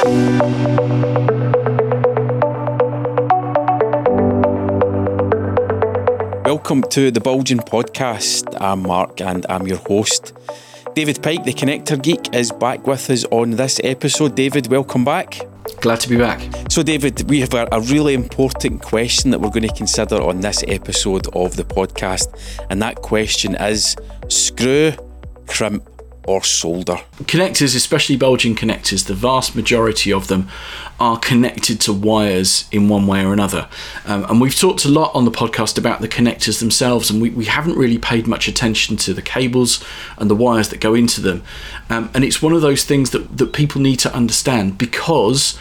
Welcome to the Bulgin Podcast. I'm Mark and I'm your host. David Pike, the Connector Geek, is back with us on this episode. David, welcome back. Glad to be back. So, David, we have a really important question that we're going to consider on this episode of the podcast, and that question is screw, crimp, or solder. Connectors, especially Bulgin connectors, the vast majority of them are connected to wires in one way or another. Um, and we've talked a lot on the podcast about the connectors themselves, and we, we haven't really paid much attention to the cables and the wires that go into them. Um, and it's one of those things that, that people need to understand because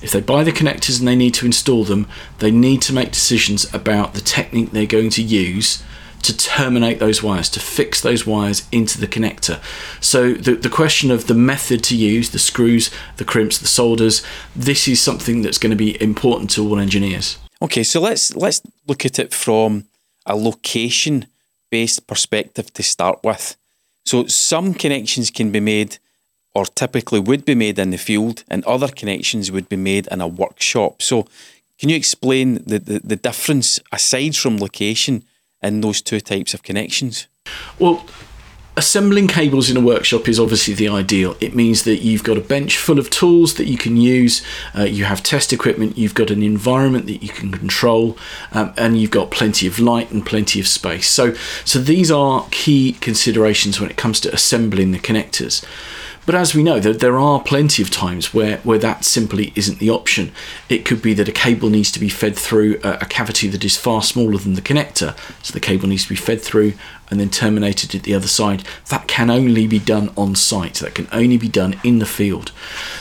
if they buy the connectors and they need to install them, they need to make decisions about the technique they're going to use to terminate those wires, to fix those wires into the connector. So the, the question of the method to use, the screws, the crimps, the solders, this is something that's going to be important to all engineers. Okay, so let's let's look at it from a location based perspective to start with. So some connections can be made or typically would be made in the field and other connections would be made in a workshop. So can you explain the, the, the difference aside from location in those two types of connections? Well, assembling cables in a workshop is obviously the ideal. It means that you've got a bench full of tools that you can use, uh, you have test equipment, you've got an environment that you can control, um, and you've got plenty of light and plenty of space. So, so these are key considerations when it comes to assembling the connectors. But as we know, there, are plenty of times where, where that simply isn't the option. It could be that a cable needs to be fed through a, a cavity that is far smaller than the connector, so the cable needs to be fed through and then terminated at the other side. That can only be done on site, that can only be done in the field.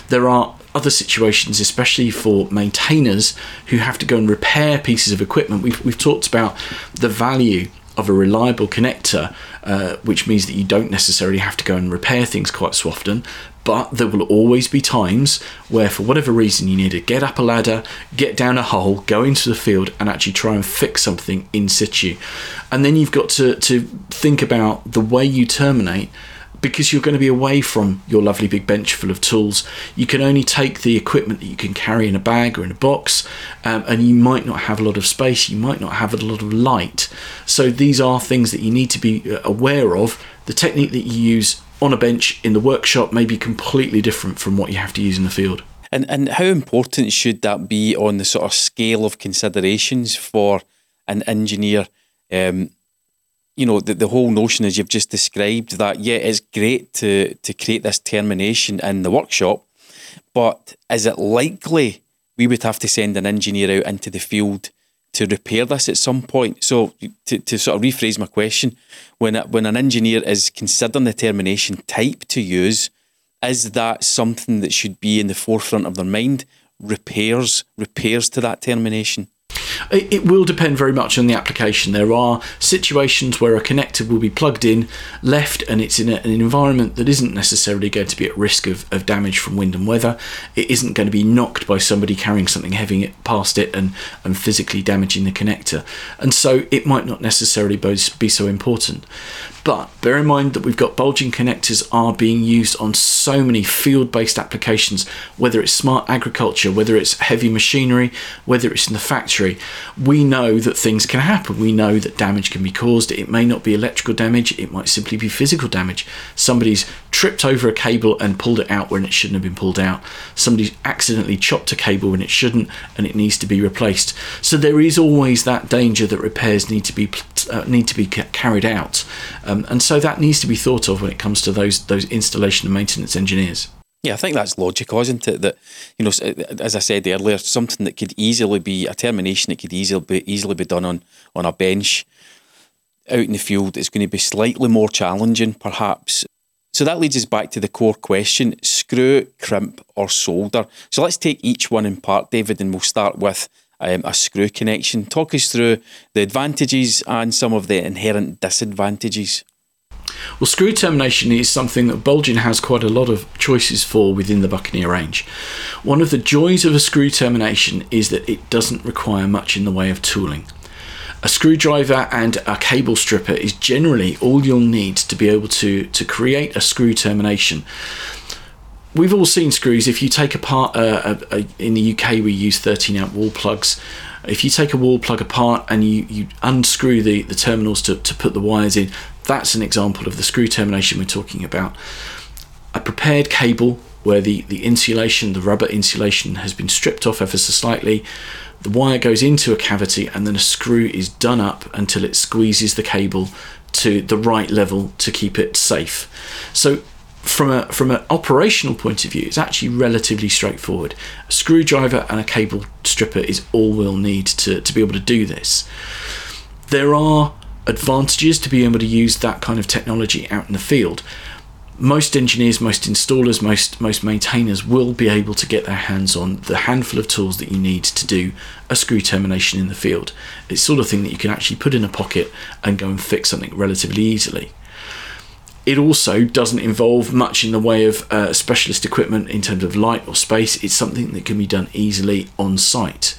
There are other situations, especially for maintainers who have to go and repair pieces of equipment. We've, we've talked about the value of a reliable connector, uh, which means that you don't necessarily have to go and repair things quite so often. But there will always be times where, for whatever reason, you need to get up a ladder, get down a hole, go into the field, and actually try and fix something in situ. And then you've got to, to think about the way you terminate because you're going to be away from your lovely big bench full of tools. You can only take the equipment that you can carry in a bag or in a box, um, and you might not have a lot of space, you might not have a lot of light. So, these are things that you need to be uh, aware of. The technique that you use on a bench in the workshop may be completely different from what you have to use in the field. And, and how important should that be on the sort of scale of considerations for an engineer? Um, you know, the, the whole notion as you've just described that, yeah, it's great to, to create this termination in the workshop, but is it likely we would have to send an engineer out into the field to repair this at some point? So, to, to sort of rephrase my question, when, when an engineer is considering the termination type to use, is that something that should be in the forefront of their mind? Repairs, repairs to that termination? It will depend very much on the application. There are situations where a connector will be plugged in, left, and it's in a, an environment that isn't necessarily going to be at risk of, of damage from wind and weather. It isn't going to be knocked by somebody carrying something heavy past it and, and physically damaging the connector. And so it might not necessarily be so important. But bear in mind that we've got Bulgin connectors are being used on so many field based applications, whether it's smart agriculture, whether it's heavy machinery, whether it's in the factory. We know that things can happen. We know that damage can be caused. It may not be electrical damage, it might simply be physical damage. Somebody's tripped over a cable and pulled it out when it shouldn't have been pulled out. Somebody's accidentally chopped a cable when it shouldn't and it needs to be replaced. So there is always that danger that repairs need to be uh, need to be carried out. Um, and so that needs to be thought of when it comes to those those installation and maintenance engineers. Yeah, I think that's logical, isn't it? That you know, as I said earlier, something that could easily be a termination that could easily be easily be done on on a bench out in the field is going to be slightly more challenging, perhaps. So that leads us back to the core question: screw, crimp, or solder. So let's take each one in part, David, and we'll start with um, a screw connection. Talk us through the advantages and some of the inherent disadvantages. Well, screw termination is something that Bulgin has quite a lot of choices for within the Buccaneer range. One of the joys of a screw termination is that it doesn't require much in the way of tooling. A screwdriver and a cable stripper is generally all you'll need to be able to, to create a screw termination we've all seen screws. If you take apart, uh, a, a, in the UK, we use 13 amp wall plugs. If you take a wall plug apart and you, you unscrew the, the terminals to, to put the wires in, that's an example of the screw termination we're talking about. A prepared cable where the, the insulation, the rubber insulation, has been stripped off ever so slightly. The wire goes into a cavity and then a screw is done up until it squeezes the cable to the right level to keep it safe. So from a from an operational point of view, it's actually relatively straightforward. A screwdriver and a cable stripper is all we'll need to, to be able to do this. There are advantages to being able to use that kind of technology out in the field. Most engineers, most installers, most most maintainers will be able to get their hands on the handful of tools that you need to do a screw termination in the field. It's sort of thing that you can actually put in a pocket and go and fix something relatively easily it also doesn't involve much in the way of uh, specialist equipment in terms of light or space. It's something that can be done easily on site.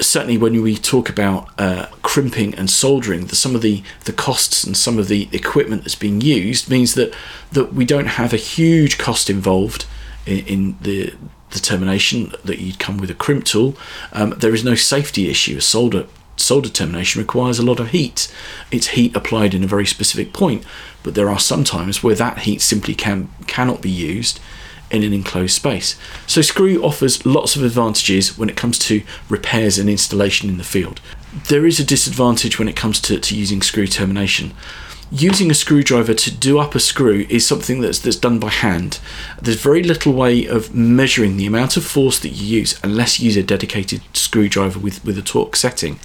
Certainly, when we talk about uh, crimping and soldering, the, some of the, the costs and some of the equipment that's being used means that, that we don't have a huge cost involved in, in the determination that you'd come with a crimp tool. Um, there is no safety issue. A solder solder termination requires a lot of heat. It's heat applied in a very specific point, but there are some times where that heat simply can cannot be used in an enclosed space. So screw offers lots of advantages when it comes to repairs and installation in the field. There is a disadvantage when it comes to, to using screw termination using a screwdriver to do up a screw is something that's that's done by hand. There's very little way of measuring the amount of force that you use unless you use a dedicated screwdriver with, with a torque setting.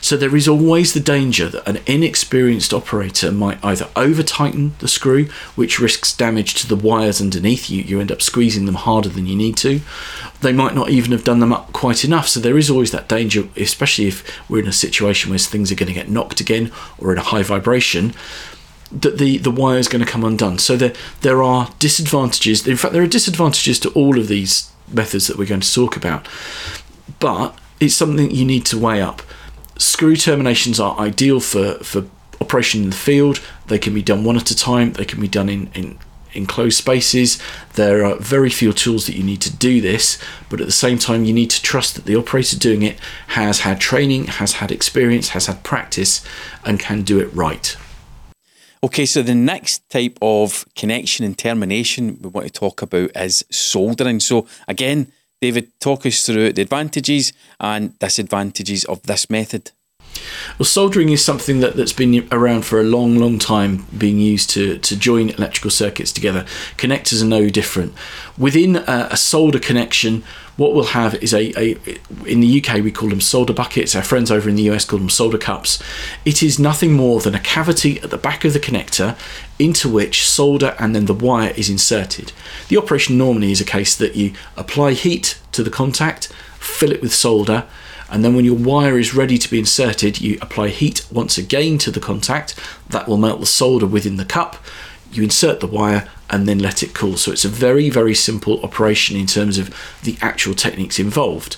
So there is always the danger that an inexperienced operator might either over tighten the screw, which risks damage to the wires underneath you, you end up squeezing them harder than you need to. They might not even have done them up quite enough. So there is always that danger, especially if we're in a situation where things are going to get knocked again or in a high vibration that the, the wire is going to come undone. So there there are disadvantages. In fact, there are disadvantages to all of these methods that we're going to talk about. But it's something you need to weigh up. Screw terminations are ideal for, for operation in the field. They can be done one at a time. They can be done in, in enclosed spaces. There are very few tools that you need to do this, but at the same time, you need to trust that the operator doing it has had training, has had experience, has had practice, and can do it right. Okay, so the next type of connection and termination we want to talk about is soldering. So, again, David, talk us through the advantages and disadvantages of this method. Well, soldering is something that, that's been around for a long, long time, being used to, to join electrical circuits together. Connectors are no different. Within a, a solder connection, what we'll have is a, a, in the UK we call them solder buckets our friends over in the US call them solder cups it is nothing more than a cavity at the back of the connector into which solder and then the wire is inserted the operation normally is a case that you apply heat to the contact fill it with solder and then when your wire is ready to be inserted, you apply heat once again to the contact. That will melt the solder within the cup. You insert the wire and then let it cool. So it's a very, very simple operation in terms of the actual techniques involved.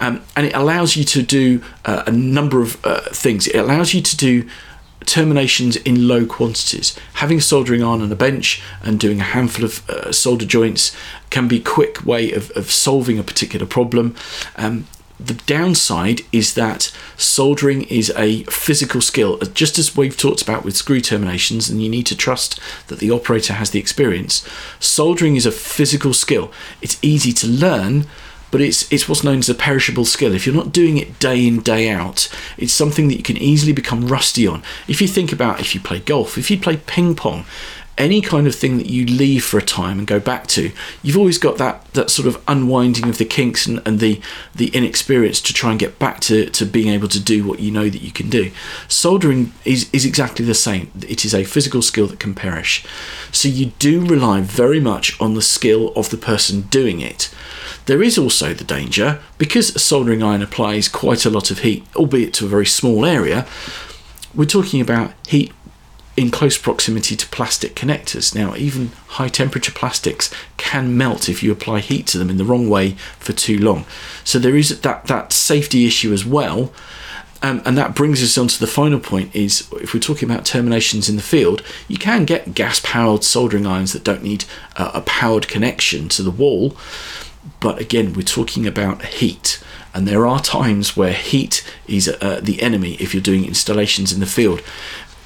Um, and it allows you to do uh, a number of uh, things. It allows you to do terminations in low quantities. Having soldering iron on a bench and doing a handful of uh, solder joints can be a quick way of, of solving a particular problem. Um, the downside is that soldering is a physical skill, uh, just as we've talked about with screw terminations, and you need to trust that the operator has the experience. Soldering is a physical skill. It's easy to learn, but it's it's what's known as a perishable skill. If you're not doing it day in day out, it's something that you can easily become rusty on. If you think about if you play golf, if you play ping pong, any kind of thing that you leave for a time and go back to, you've always got that that sort of unwinding of the kinks and, and the the inexperience to try and get back to, to being able to do what you know that you can do. Soldering is, is exactly the same. It is a physical skill that can perish. So you do rely very much on the skill of the person doing it. There is also the danger, because a soldering iron applies quite a lot of heat, albeit to a very small area, we're talking about heat in close proximity to plastic connectors. Now, even high temperature plastics can melt if you apply heat to them in the wrong way for too long. So there is that, that safety issue as well. Um, and that brings us on to the final point is if we're talking about terminations in the field, you can get gas powered soldering irons that don't need uh, a powered connection to the wall. But again, we're talking about heat. And there are times where heat is uh, the enemy if you're doing installations in the field.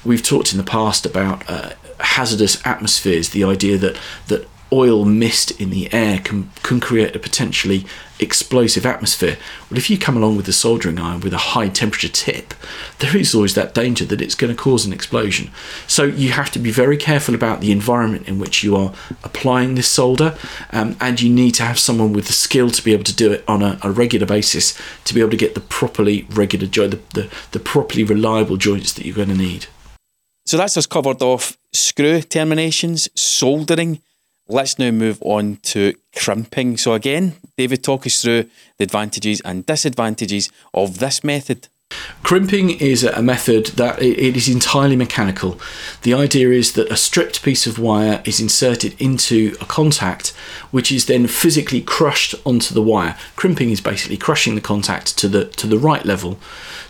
We've talked in the past about uh, hazardous atmospheres, the idea that, that oil mist in the air can, can create a potentially explosive atmosphere. Well, if you come along with a soldering iron with a high temperature tip, there is always that danger that it's going to cause an explosion. So you have to be very careful about the environment in which you are applying this solder, um, and you need to have someone with the skill to be able to do it on a, a regular basis to be able to get the properly regular joint, the, the, the properly reliable joints that you're going to need. So that's us covered off screw terminations, soldering, Let's now move on to crimping. So, again, David, talk us through the advantages and disadvantages of this method. Crimping is a method that it is entirely mechanical. The idea is that a stripped piece of wire is inserted into a contact, which is then physically crushed onto the wire. Crimping is basically crushing the contact to the to the right level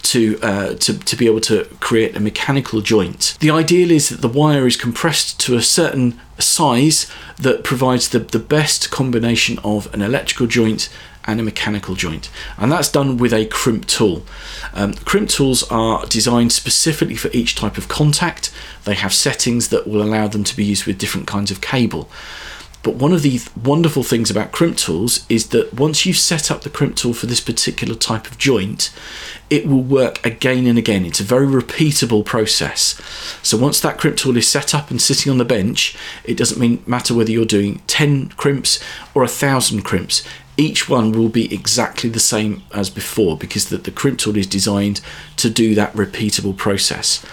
to, uh, to, to be able to create a mechanical joint. The ideal is that the wire is compressed to a certain size that provides the, the best combination of an electrical joint and a mechanical joint, and that's done with a crimp tool. Um, crimp tools are designed specifically for each type of contact. They have settings that will allow them to be used with different kinds of cable. But one of the wonderful things about crimp tools is that once you've set up the crimp tool for this particular type of joint, it will work again and again. It's a very repeatable process. So once that crimp tool is set up and sitting on the bench, it doesn't mean matter whether you're doing 10 crimps or a thousand crimps. Each one will be exactly the same as before because the, the crimp tool is designed to do that repeatable process.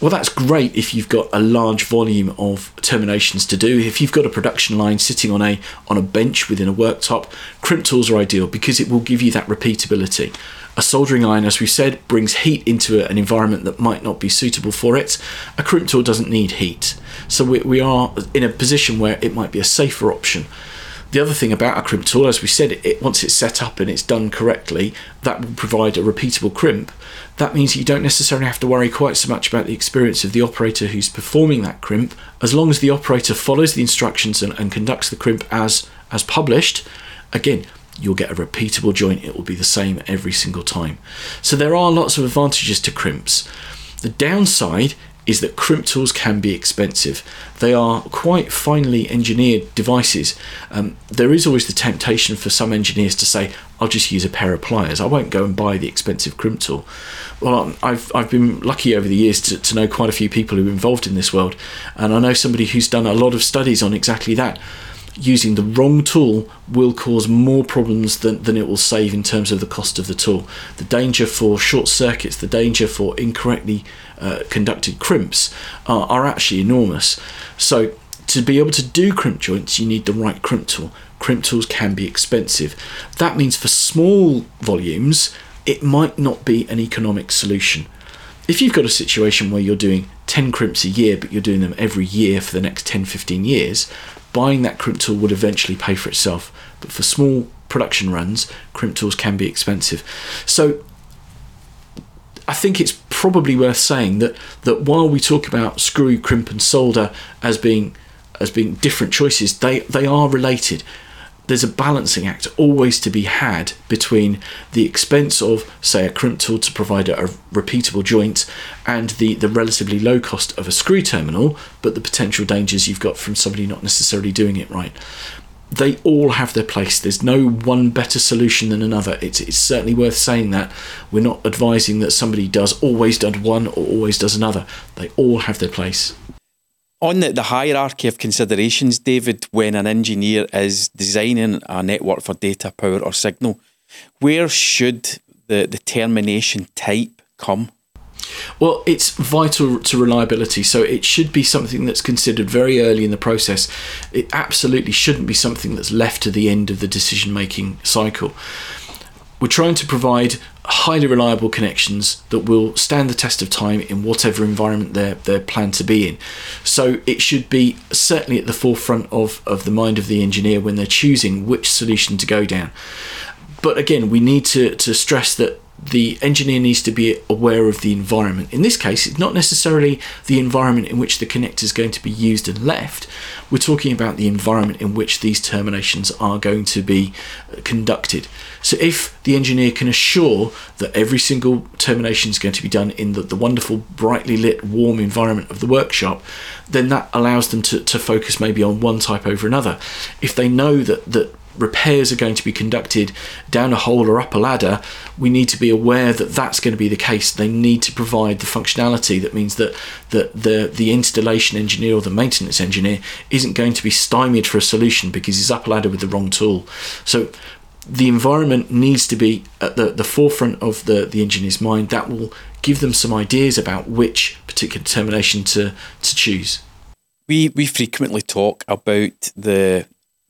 Well, that's great if you've got a large volume of terminations to do. If you've got a production line sitting on a on a bench within a worktop, crimp tools are ideal because it will give you that repeatability. A soldering iron, as we said, brings heat into an environment that might not be suitable for it. A crimp tool doesn't need heat, so we, we are in a position where it might be a safer option. The other thing about a crimp tool, as we said, it, once it's set up and it's done correctly, that will provide a repeatable crimp. That means you don't necessarily have to worry quite so much about the experience of the operator who's performing that crimp. As long as the operator follows the instructions and, and conducts the crimp as as published, again, you'll get a repeatable joint. It will be the same every single time. So there are lots of advantages to crimps. The downside is that crimp tools can be expensive. They are quite finely engineered devices. Um, there is always the temptation for some engineers to say, I'll just use a pair of pliers. I won't go and buy the expensive crimp tool. Well, I've, I've been lucky over the years to, to know quite a few people who are involved in this world, and I know somebody who's done a lot of studies on exactly that using the wrong tool will cause more problems than, than it will save in terms of the cost of the tool. The danger for short circuits, the danger for incorrectly uh, conducted crimps are, are actually enormous. So, to be able to do crimp joints, you need the right crimp tool. Crimp tools can be expensive. That means for small volumes, it might not be an economic solution. If you've got a situation where you're doing 10 crimps a year, but you're doing them every year for the next 10 15 years, buying that crimp tool would eventually pay for itself. But for small production runs, crimp tools can be expensive. So I think it's probably worth saying that that while we talk about screw, crimp, and solder as being as being different choices, they they are related there's a balancing act always to be had between the expense of, say, a crimp tool to provide a, a, repeatable joint and the, the relatively low cost of a screw terminal, but the potential dangers you've got from somebody not necessarily doing it right. They all have their place. There's no one better solution than another. It's, it's certainly worth saying that. We're not advising that somebody does always does one or always does another. They all have their place on the, the hierarchy of considerations, David, when an engineer is designing a network for data, power, or signal, where should the, the termination type come? Well, it's vital to reliability, so it should be something that's considered very early in the process. It absolutely shouldn't be something that's left to the end of the decision making cycle. We're trying to provide highly reliable connections that will stand the test of time in whatever environment they're, they're planned to be in. So it should be certainly at the forefront of, of the mind of the engineer when they're choosing which solution to go down. But again, we need to, to stress that the engineer needs to be aware of the environment. In this case, it's not necessarily the environment in which the connector is going to be used and left. We're talking about the environment in which these terminations are going to be uh, conducted. So, if the engineer can assure that every single termination is going to be done in the, the wonderful, brightly lit, warm environment of the workshop, then that allows them to, to focus maybe on one type over another. If they know that, that repairs are going to be conducted down a hole or up a ladder, we need to be aware that that's going to be the case. They need to provide the functionality that means that, that the, the installation engineer or the maintenance engineer isn't going to be stymied for a solution because he's up a ladder with the wrong tool. So the environment needs to be at the, the forefront of the, the engineer's mind. That will give them some ideas about which particular termination to, to choose. We, we frequently talk about the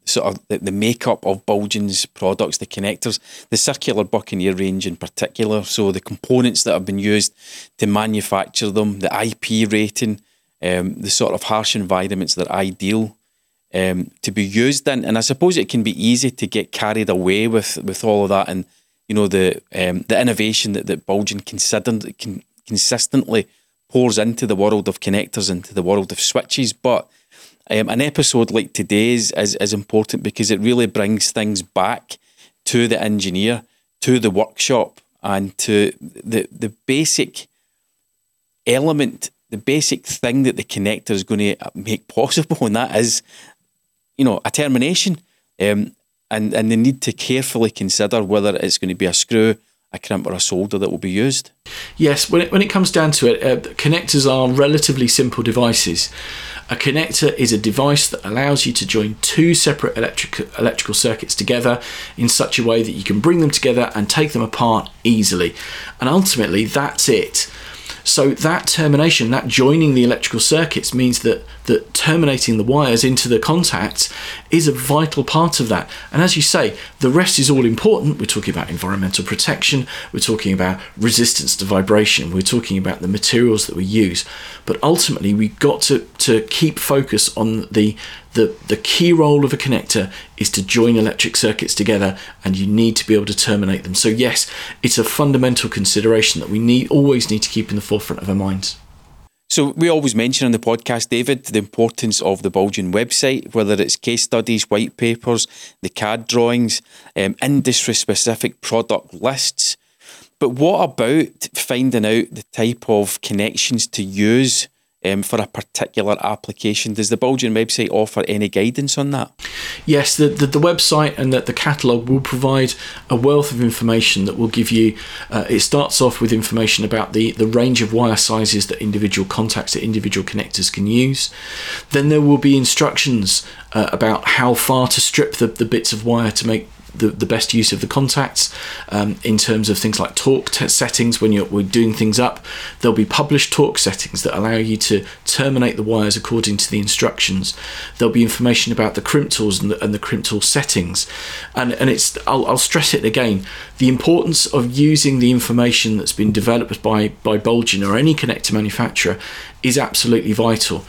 sort of the, the makeup of Bulgin's products, the connectors, the circular Buccaneer range in particular. So the components that have been used to manufacture them, the IP rating, um, the sort of harsh environments that are ideal um, to be used in. And I suppose it can be easy to get carried away with, with all of that and you know the um, the innovation that, that Bulgion considered, consistently pours into the world of connectors, into the world of switches, but um, an episode like today's is, is important because it really brings things back to the engineer, to the workshop, and to the the basic element, the basic thing that the connector is going to make possible, and that is, you know, a termination. Um, and and they need to carefully consider whether it's going to be a screw, a crimp, or a solder that will be used. Yes, when it, when it comes down to it, uh, connectors are relatively simple devices. A connector is a device that allows you to join two separate electric, electrical circuits together in such a way that you can bring them together and take them apart easily. And ultimately, that's it. So that termination, that joining the electrical circuits means that that terminating the wires into the contacts is a vital part of that. And as you say, the rest is all important. We're talking about environmental protection, we're talking about resistance to vibration, we're talking about the materials that we use. But ultimately, we've got to, to keep focus on the the, the key role of a connector is to join electric circuits together and you need to be able to terminate them. So yes, it's a fundamental consideration that we need always need to keep in the forefront of our minds. So we always mention on the podcast, David, the importance of the Bulgin website, whether it's case studies, white papers, the CAD drawings, um, industry-specific product lists. But what about finding out the type of connections to use um, for a particular application. Does the Bulgin website offer any guidance on that? Yes, the, the, the website and the, the catalogue will provide a wealth of information that will give you. Uh, it starts off with information about the, the range of wire sizes that individual contacts, that individual connectors can use. Then there will be instructions uh, about how far to strip the, the bits of wire to make the, the best use of the contacts um, in terms of things like torque settings when you're doing things up. There'll be published torque settings that allow you to terminate the wires according to the instructions. There'll be information about the crimp tools and the, and the crimp tool settings. And, and it's I'll, I'll stress it again the importance of using the information that's been developed by, by Bulgin or any connector manufacturer is absolutely vital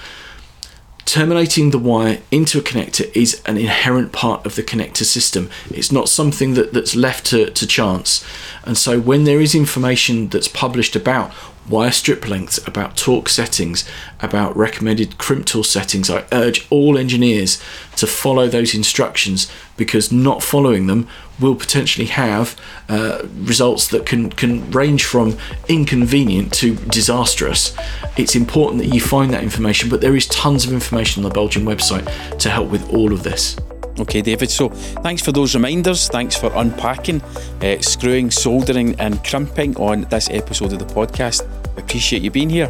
terminating the wire into a connector is an inherent part of the connector system. It's not something that, that's left to, to chance. And so when there is information that's published about wire strip lengths, about torque settings, about recommended crimp tool settings. I urge all engineers to follow those instructions because not following them will potentially have uh, results that can, can range from inconvenient to disastrous. It's important that you find that information, but there is tons of information on the Bulgin website to help with all of this. Okay, David. So thanks for those reminders. Thanks for unpacking, uh, screwing, soldering, and crimping on this episode of the podcast. Appreciate you being here.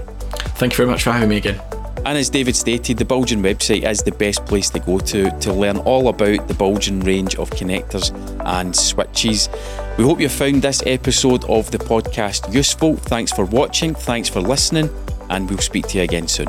Thank you very much for having me again. And as David stated, the Bulgin website is the best place to go to to learn all about the Bulgin range of connectors and switches. We hope you found this episode of the podcast useful. Thanks for watching, thanks for listening, and we'll speak to you again soon.